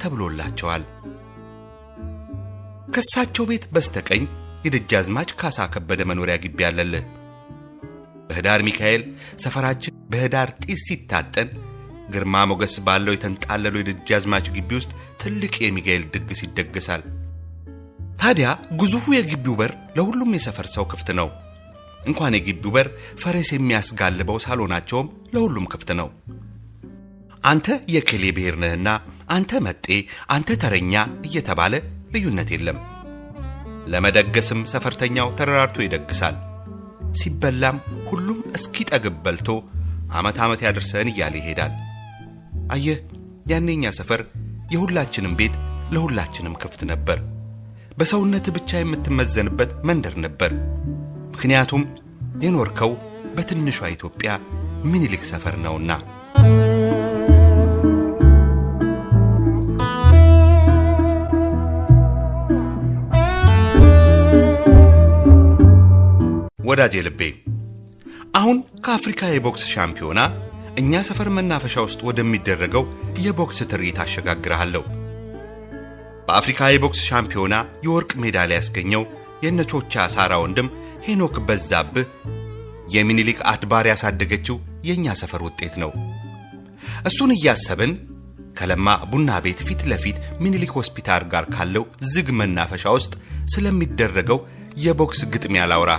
ተብሎላቸዋል። ከሳቸው ቤት በስተቀኝ የደጃዝማች ካሳ ከበደ መኖሪያ ግቢ አለልህ። በህዳር ሚካኤል ሰፈራችን በህዳር ጢስ ሲታጠን ግርማ ሞገስ ባለው የተንጣለለው የደጃዝማች ግቢ ውስጥ ትልቅ የሚካኤል ድግስ ይደገሳል። ታዲያ ግዙፉ የግቢው በር ለሁሉም የሰፈር ሰው ክፍት ነው። እንኳን የግቢው በር ፈረስ የሚያስጋልበው ሳሎናቸውም ለሁሉም ክፍት ነው። አንተ የክሌ ብሔር ነህና አንተ መጤ፣ አንተ ተረኛ እየተባለ ልዩነት የለም። ለመደገስም ሰፈርተኛው ተረራርቶ ይደግሳል። ሲበላም ሁሉም እስኪጠግብ በልቶ ዓመት ዓመት ያደርሰን እያለ ይሄዳል። አየህ ያኔኛ ሰፈር የሁላችንም ቤት ለሁላችንም ክፍት ነበር። በሰውነት ብቻ የምትመዘንበት መንደር ነበር። ምክንያቱም የኖርከው በትንሿ ኢትዮጵያ ምኒልክ ሰፈር ነውና። ወዳጄ ልቤ አሁን ከአፍሪካ የቦክስ ሻምፒዮና እኛ ሰፈር መናፈሻ ውስጥ ወደሚደረገው የቦክስ ትርኢት አሸጋግርሃለሁ። በአፍሪካ የቦክስ ሻምፒዮና የወርቅ ሜዳሊያ ያስገኘው የነቾቻ ሳራ ወንድም ሄኖክ በዛብህ የሚኒሊክ አድባር ያሳደገችው የእኛ ሰፈር ውጤት ነው። እሱን እያሰብን ከለማ ቡና ቤት ፊት ለፊት ሚኒሊክ ሆስፒታል ጋር ካለው ዝግ መናፈሻ ውስጥ ስለሚደረገው የቦክስ ግጥሚያ ላውራ።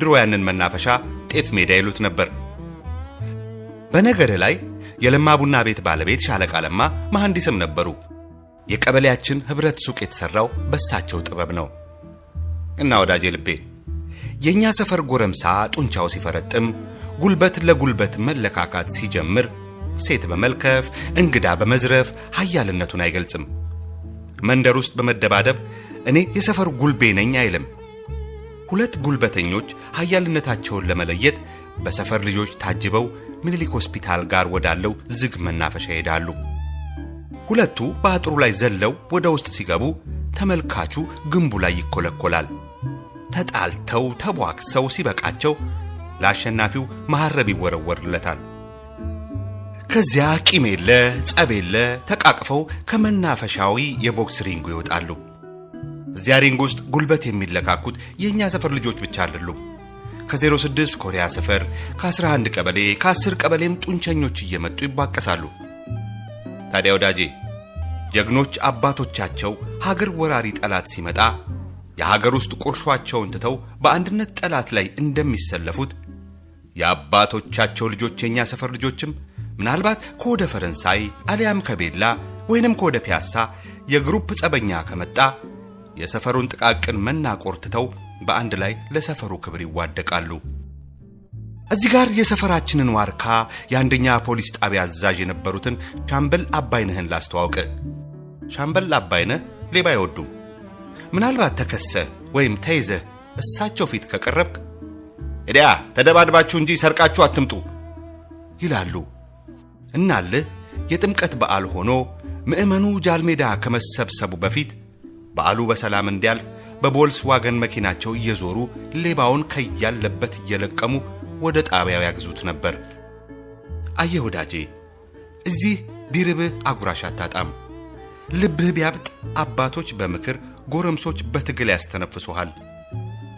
ድሮ ያንን መናፈሻ ጤፍ ሜዳ ይሉት ነበር። በነገር ላይ የለማ ቡና ቤት ባለቤት ሻለቃ ለማ መሐንዲስም ነበሩ። የቀበሌያችን ህብረት ሱቅ የተሰራው በሳቸው ጥበብ ነው። እና ወዳጄ ልቤ የእኛ ሰፈር ጎረምሳ ጡንቻው ሲፈረጥም፣ ጉልበት ለጉልበት መለካካት ሲጀምር፣ ሴት በመልከፍ እንግዳ በመዝረፍ ሀያልነቱን አይገልጽም። መንደር ውስጥ በመደባደብ እኔ የሰፈር ጉልቤ ነኝ አይልም። ሁለት ጉልበተኞች ሀያልነታቸውን ለመለየት በሰፈር ልጆች ታጅበው ምኒልክ ሆስፒታል ጋር ወዳለው ዝግ መናፈሻ ይሄዳሉ። ሁለቱ በአጥሩ ላይ ዘለው ወደ ውስጥ ሲገቡ ተመልካቹ ግንቡ ላይ ይኮለኮላል። ተጣልተው ተቧክሰው ሲበቃቸው ለአሸናፊው መሐረብ ይወረወርለታል። ከዚያ ቂም የለ ጸብ የለ ተቃቅፈው ከመናፈሻው የቦክስ ring ኡ ይወጣሉ። እዚያ ring ውስጥ ጉልበት የሚለካኩት የእኛ ሰፈር ልጆች ብቻ አይደሉም። ከ06 ኮሪያ ሰፈር፣ ከ11 ቀበሌ፣ ከ10 ቀበሌም ጡንቸኞች እየመጡ ይቧቀሳሉ። ታዲያ ወዳጄ ጀግኖች አባቶቻቸው ሀገር ወራሪ ጠላት ሲመጣ የሀገር ውስጥ ቁርሿቸውን ትተው በአንድነት ጠላት ላይ እንደሚሰለፉት የአባቶቻቸው ልጆች የእኛ ሰፈር ልጆችም ምናልባት ከወደ ፈረንሳይ አሊያም ከቤላ ወይንም ከወደ ፒያሳ የ group ጸበኛ ከመጣ የሰፈሩን ጥቃቅን መናቆር ትተው በአንድ ላይ ለሰፈሩ ክብር ይዋደቃሉ። እዚህ ጋር የሰፈራችንን ዋርካ የአንደኛ ፖሊስ ጣቢያ አዛዥ የነበሩትን ሻምበል አባይነህን ላስተዋውቅ። ሻምበል አባይነህ ሌባ አይወዱም። ምናልባት ተከሰህ ወይም ተይዘህ እሳቸው ፊት ከቀረብክ እዲያ ተደባድባችሁ እንጂ ሰርቃችሁ አትምጡ ይላሉ። እናልህ የጥምቀት በዓል ሆኖ ምዕመኑ ጃልሜዳ ከመሰብሰቡ በፊት በዓሉ በሰላም እንዲያልፍ በቮልስ ዋገን መኪናቸው እየዞሩ ሌባውን ከያለበት እየለቀሙ ወደ ጣቢያው ያግዙት ነበር። አየህ ወዳጄ፣ እዚህ ቢርብህ አጉራሽ አታጣም። ልብህ ቢያብጥ አባቶች በምክር ጎረምሶች በትግል ያስተነፍሱሃል።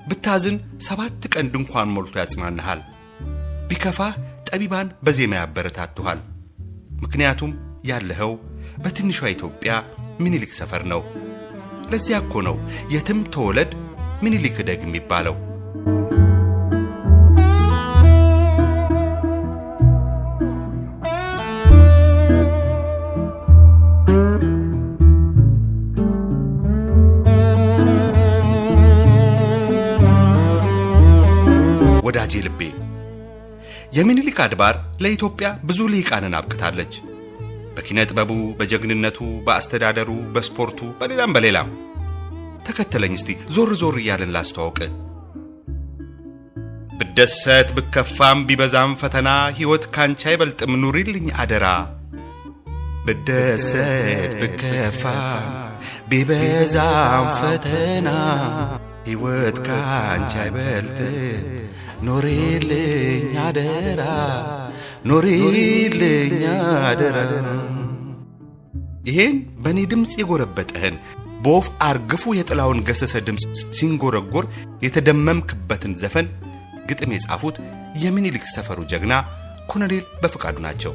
ብታዝን ሰባት ቀን ድንኳን ሞልቶ ያጽናንሃል። ቢከፋህ ጠቢባን በዜማ ያበረታቱሃል። ምክንያቱም ያለኸው በትንሿ ኢትዮጵያ ምኒልክ ሰፈር ነው። ለዚያ እኮ ነው የትም ተወለድ ምኒልክ እደግ የሚባለው። ወዳጄ ልቤ የምኒልክ አድባር ለኢትዮጵያ ብዙ ልሂቃንን አብቅታለች። በኪነ ጥበቡ፣ በጀግንነቱ፣ በአስተዳደሩ፣ በስፖርቱ፣ በሌላም በሌላም። ተከተለኝ እስቲ ዞር ዞር እያልን ላስተዋውቅ። ብደሰት ብከፋም ቢበዛም ፈተና ሕይወት ካንቺ አይበልጥም ኑሪልኝ አደራ። ብደሰት ብከፋም ቢበዛም ፈተና ሕይወት ካንቺ አይበልጥም ኑሪልኝ አደራ ኑሪልኝ አደራ። ይሄን በእኔ ድምፅ የጎረበጠህን በወፍ አርግፉ የጥላውን ገሰሰ ድምፅ ሲንጎረጎር የተደመምክበትን ዘፈን ግጥም የጻፉት የምኒልክ ሰፈሩ ጀግና ኮሎኔል በፍቃዱ ናቸው።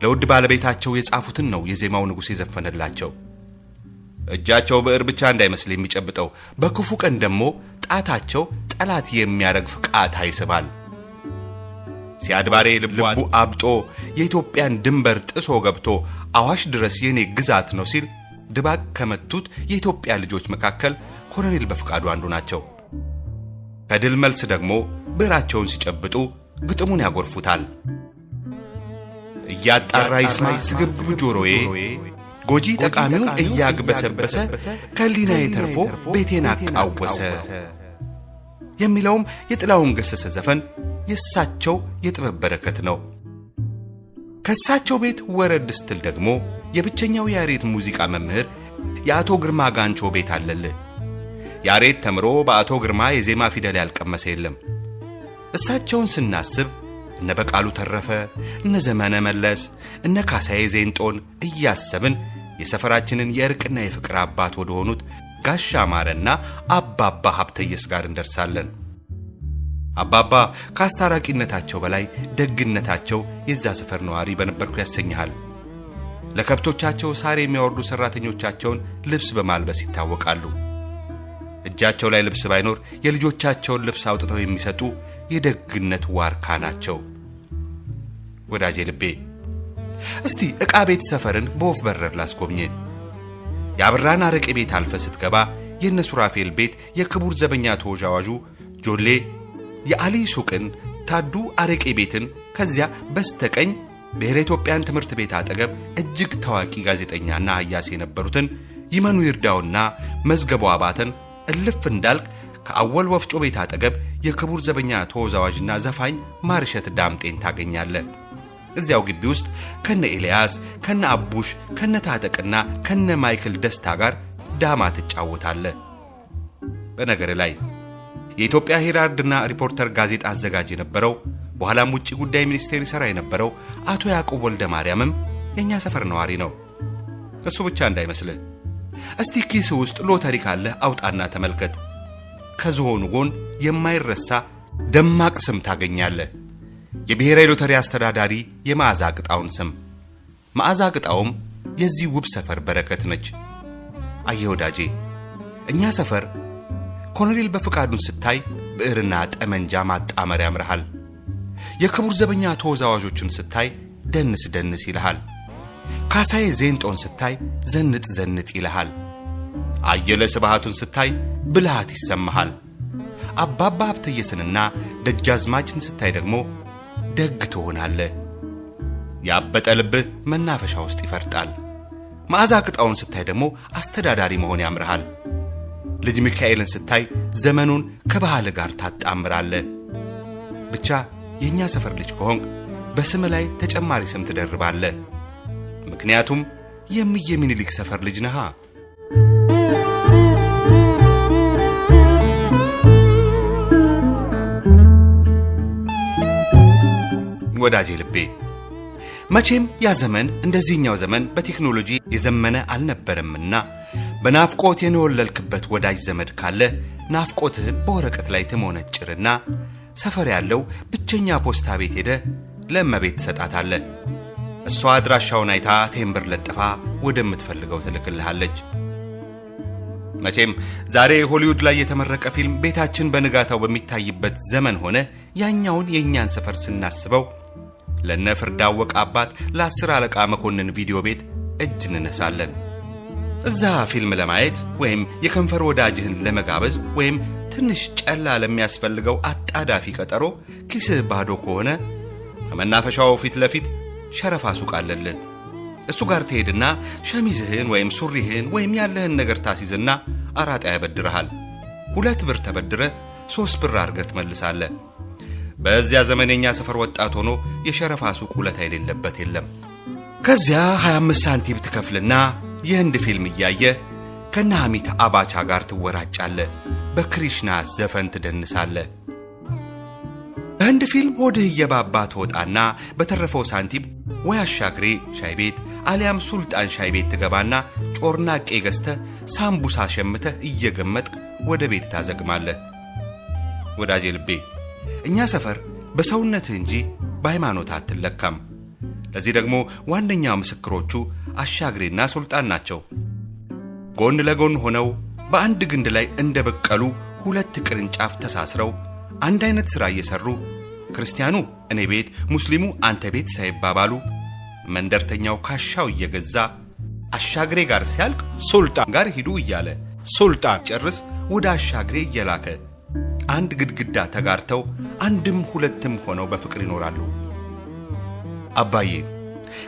ለውድ ባለቤታቸው የጻፉትን ነው የዜማው ንጉሥ የዘፈነላቸው። እጃቸው ብዕር ብቻ እንዳይመስል የሚጨብጠው በክፉ ቀን ደግሞ ጣታቸው ጠላት የሚያረግፍ ቃታ ይስባል። ሲያድባሬ ልቡ አብጦ የኢትዮጵያን ድንበር ጥሶ ገብቶ አዋሽ ድረስ የኔ ግዛት ነው ሲል ድባቅ ከመቱት የኢትዮጵያ ልጆች መካከል ኮሎኔል በፍቃዱ አንዱ ናቸው። ከድል መልስ ደግሞ ብዕራቸውን ሲጨብጡ ግጥሙን ያጎርፉታል። እያጣራ ይስማ ስግብግብ ጆሮዬ ጎጂ ጠቃሚውን እያግበሰበሰ ከሊናዬ ተርፎ ቤቴን አቃወሰ የሚለውም የጥላውን ገሰሰ ዘፈን የእሳቸው የጥበብ በረከት ነው። ከእሳቸው ቤት ወረድ ስትል ደግሞ የብቸኛው ያሬት ሙዚቃ መምህር የአቶ ግርማ ጋንቾ ቤት አለልህ። ያሬት ተምሮ በአቶ ግርማ የዜማ ፊደል ያልቀመሰ የለም። እሳቸውን ስናስብ እነ በቃሉ ተረፈ፣ እነ ዘመነ መለስ፣ እነ ካሳዬ ዜንጦን እያሰብን የሰፈራችንን የእርቅና የፍቅር አባት ወደ ሆኑት ጋሻ ማረና አባባ ሀብተየስ ጋር እንደርሳለን። አባባ ከአስታራቂነታቸው በላይ ደግነታቸው የዛ ሰፈር ነዋሪ በነበርኩ ያሰኝሃል። ለከብቶቻቸው ሳር የሚያወርዱ ሰራተኞቻቸውን ልብስ በማልበስ ይታወቃሉ። እጃቸው ላይ ልብስ ባይኖር የልጆቻቸውን ልብስ አውጥተው የሚሰጡ የደግነት ዋርካ ናቸው። ወዳጄ ልቤ እስቲ ዕቃ ቤት ሰፈርን በወፍ በረር ላስጎብኝ። የአብራን አረቄ ቤት አልፈ ስትገባ የእነ ሱራፌል ቤት የክቡር ዘበኛ ተወዣዋዡ ጆሌ የአሊ ሱቅን ታዱ አረቄ ቤትን ከዚያ በስተቀኝ ብሔረ ኢትዮጵያን ትምህርት ቤት አጠገብ እጅግ ታዋቂ ጋዜጠኛና ሀያስ የነበሩትን ይመኑ ይርዳውና መዝገቡ አባተን እልፍ እንዳልክ ከአወል ወፍጮ ቤት አጠገብ የክቡር ዘበኛ ተወዛዋዥና ዘፋኝ ማርሸት ዳምጤን ታገኛለህ። እዚያው ግቢ ውስጥ ከነ ኤልያስ፣ ከነ አቡሽ፣ ከነ ታጠቅና ከነ ማይክል ደስታ ጋር ዳማ ትጫወታለህ። በነገር ላይ የኢትዮጵያ ሄራልድና ሪፖርተር ጋዜጣ አዘጋጅ የነበረው በኋላም ውጭ ጉዳይ ሚኒስቴር ይሠራ የነበረው አቶ ያዕቆብ ወልደ ማርያምም የእኛ ሰፈር ነዋሪ ነው። እሱ ብቻ እንዳይመስልህ። እስቲ ኪስ ውስጥ ሎተሪ ካለህ አውጣና ተመልከት። ከዝሆኑ ጎን የማይረሳ ደማቅ ስም ታገኛለህ። የብሔራዊ ሎተሪ አስተዳዳሪ የመዓዛ ቅጣውን ስም። መዓዛ ቅጣውም የዚህ ውብ ሰፈር በረከት ነች። አየህ ወዳጄ፣ እኛ ሰፈር ኮሎኔል በፍቃዱን ስታይ ብዕርና ጠመንጃ ማጣመር ያምርሃል። የክቡር ዘበኛ ተወዛዋዦችን ስታይ ደንስ ደንስ ይልሃል። ካሳዬ ዜንጦን ስታይ ዘንጥ ዘንጥ ይልሃል። አየለ ስብሃቱን ስታይ ብልሃት ይሰማሃል። አባባ ሀብተየስንና ደጃዝማችን ስታይ ደግሞ ደግ ትሆናለህ። ያበጠ ልብህ መናፈሻ ውስጥ ይፈርጣል። መዓዛ ቅጣውን ስታይ ደግሞ አስተዳዳሪ መሆን ያምርሃል። ልጅ ሚካኤልን ስታይ ዘመኑን ከባህል ጋር ታጣምራለህ። ብቻ የእኛ ሰፈር ልጅ ከሆንክ በስም ላይ ተጨማሪ ስም ትደርባለህ። ምክንያቱም የምዬ ምኒልክ ሰፈር ልጅ ነሃ። ወዳጄ ልቤ መቼም ያ ዘመን እንደዚህኛው ዘመን በቴክኖሎጂ የዘመነ አልነበረምና በናፍቆት የነወለልክበት ወዳጅ ዘመድ ካለ ናፍቆትህን በወረቀት ላይ ትሞነጭርና ሰፈር ያለው ብቸኛ ፖስታ ቤት ሄደ ለእመቤት ትሰጣታለህ። እሷ አድራሻውን አይታ ቴምብር ለጥፋ ወደምትፈልገው ትልክልሃለች። መቼም ዛሬ ሆሊውድ ላይ የተመረቀ ፊልም ቤታችን በንጋታው በሚታይበት ዘመን ሆነ ያኛውን የእኛን ሰፈር ስናስበው ለነ አወቀ አባት ለአስር አለቃ መኮንን ቪዲዮ ቤት እጅ እንነሳለን። እዛ ፊልም ለማየት ወይም የከንፈር ወዳጅህን ለመጋበዝ ወይም ትንሽ ጨላ ለሚያስፈልገው አጣዳፊ ቀጠሮ ኪስህ ባዶ ከሆነ ከመናፈሻው ፊት ለፊት ሸረፋ ሱቅ አለልህ። እሱ ጋር ትሄድና ሸሚዝህን ወይም ሱሪህን ወይም ያለህን ነገር ታሲዝና አራጣ ያበድርሃል። ሁለት ብር ተበድረ ሶስት ብር አድርገህ ትመልሳለህ። በዚያ ዘመን የኛ ሰፈር ወጣት ሆኖ የሸረፋ ሱቅ ውለታ የሌለበት የለም። ከዚያ 25 ሳንቲም ትከፍልና የህንድ ፊልም እያየ ከነ ሐሚት አባቻ ጋር ትወራጫለህ። በክሪሽና ዘፈን ትደንሳለህ። በህንድ ፊልም ሆድህ እየባባ ትወጣና በተረፈው ሳንቲም ወይ አሻግሬ ሻይ ቤት አሊያም ሱልጣን ሻይ ቤት ትገባና ጮርናቄ ገዝተህ ሳምቡሳ ሸምተህ እየገመጥክ ወደ ቤት ታዘግማለህ። ወዳጄ ልቤ እኛ ሰፈር በሰውነትህ እንጂ በሃይማኖት አትለካም። ለዚህ ደግሞ ዋነኛ ምስክሮቹ አሻግሬና ሱልጣን ናቸው። ጎን ለጎን ሆነው በአንድ ግንድ ላይ እንደበቀሉ ሁለት ቅርንጫፍ ተሳስረው አንድ አይነት ሥራ እየሰሩ ክርስቲያኑ እኔ ቤት፣ ሙስሊሙ አንተ ቤት ሳይባባሉ መንደርተኛው ካሻው እየገዛ አሻግሬ ጋር ሲያልቅ ሱልጣን ጋር ሂዱ እያለ ሱልጣን ጨርስ ወደ አሻግሬ እየላከ አንድ ግድግዳ ተጋርተው አንድም ሁለትም ሆነው በፍቅር ይኖራሉ። አባዬ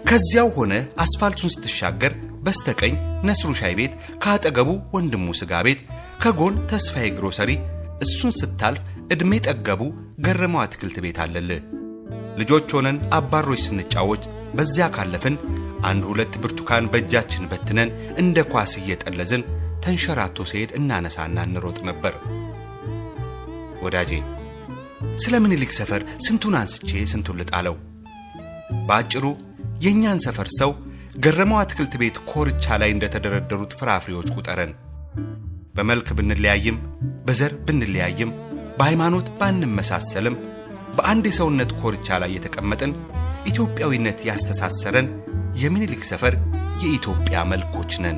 ከዚያው ሆነ አስፋልቱን ስትሻገር በስተቀኝ ነስሩ ሻይ ቤት፣ ከአጠገቡ ወንድሙ ስጋ ቤት፣ ከጎን ተስፋዬ ግሮሰሪ፣ እሱን ስታልፍ ዕድሜ ጠገቡ ገረመው አትክልት ቤት አለልህ። ልጆች ሆነን አባሮች ስንጫወት በዚያ ካለፍን አንድ ሁለት ብርቱካን በእጃችን በትነን እንደ ኳስ እየጠለዝን ተንሸራቶ ሲሄድ እናነሳና እንሮጥ ነበር። ወዳጄ ስለ ምኒልክ ሰፈር ስንቱን አንስቼ ስንቱን ልጣለው። በአጭሩ የእኛን ሰፈር ሰው ገረመው አትክልት ቤት ኮርቻ ላይ እንደተደረደሩት ፍራፍሬዎች ቁጠረን። በመልክ ብንለያይም፣ በዘር ብንለያይም፣ በሃይማኖት ባንመሳሰልም በአንድ የሰውነት ኮርቻ ላይ የተቀመጥን ኢትዮጵያዊነት ያስተሳሰረን የምኒልክ ሰፈር የኢትዮጵያ መልኮች ነን።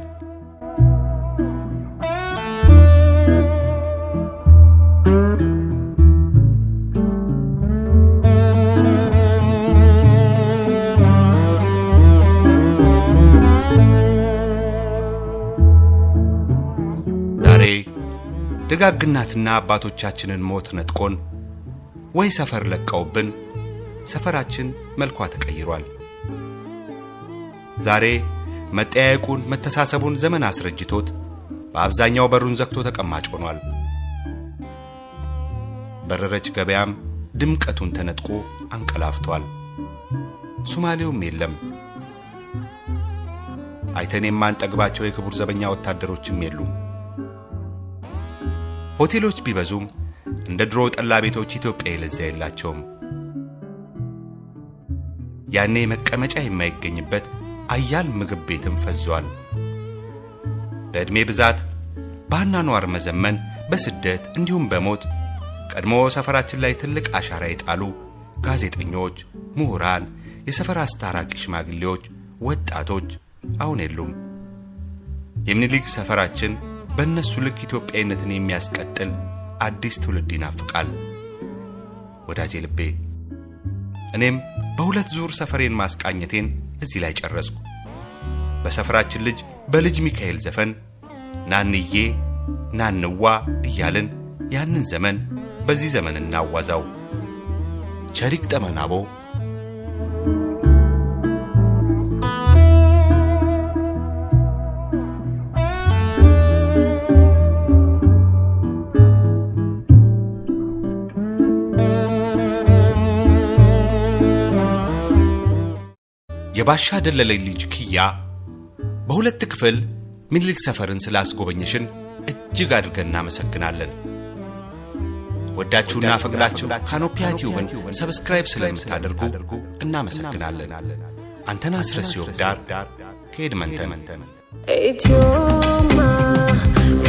ደጋግ እናትና አባቶቻችንን ሞት ነጥቆን ወይ ሰፈር ለቀውብን ሰፈራችን መልኳ ተቀይሯል። ዛሬ መጠያየቁን መተሳሰቡን ዘመን አስረጅቶት በአብዛኛው በሩን ዘግቶ ተቀማጭ ሆኗል። በረረች ገበያም ድምቀቱን ተነጥቆ አንቀላፍቷል። ሶማሌውም የለም። አይተን የማንጠግባቸው የክቡር ዘበኛ ወታደሮችም የሉም። ሆቴሎች ቢበዙም እንደ ድሮ ጠላ ቤቶች ኢትዮጵያ የለዛ የላቸውም። ያኔ መቀመጫ የማይገኝበት አያል ምግብ ቤትም ፈዟል። በዕድሜ ብዛት በአኗኗር መዘመን፣ በስደት እንዲሁም በሞት ቀድሞ ሰፈራችን ላይ ትልቅ አሻራ የጣሉ ጋዜጠኞች፣ ምሁራን፣ የሰፈር አስታራቂ ሽማግሌዎች፣ ወጣቶች አሁን የሉም። የምኒልክ ሰፈራችን በእነሱ ልክ ኢትዮጵያዊነትን የሚያስቀጥል አዲስ ትውልድ ይናፍቃል። ወዳጄ ልቤ፣ እኔም በሁለት ዙር ሰፈሬን ማስቃኘቴን እዚህ ላይ ጨረስኩ። በሰፈራችን ልጅ በልጅ ሚካኤል ዘፈን ናንዬ ናንዋ እያልን ያንን ዘመን በዚህ ዘመን እናዋዛው። ቸሪክ ጠመናቦ የባሻ ደለለኝ ልጅ ክያ በሁለት ክፍል ምኒልክ ሰፈርን ስላስጎበኘሽን እጅግ አድርገን እናመሰግናለን። ወዳችሁና ፈቅዳችሁ ካኖፒያ ቲዩብን ሰብስክራይብ ስለምታደርጉ እናመሰግናለን። አንተና አስረስ ዳር ከኤድመንተን Idioma,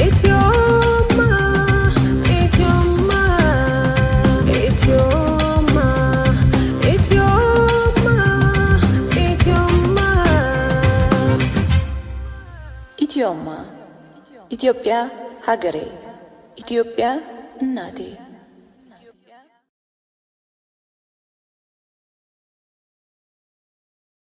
idioma, idioma, idioma, ኢትዮማ ኢትዮጵያ ሀገሬ ኢትዮጵያ እናቴ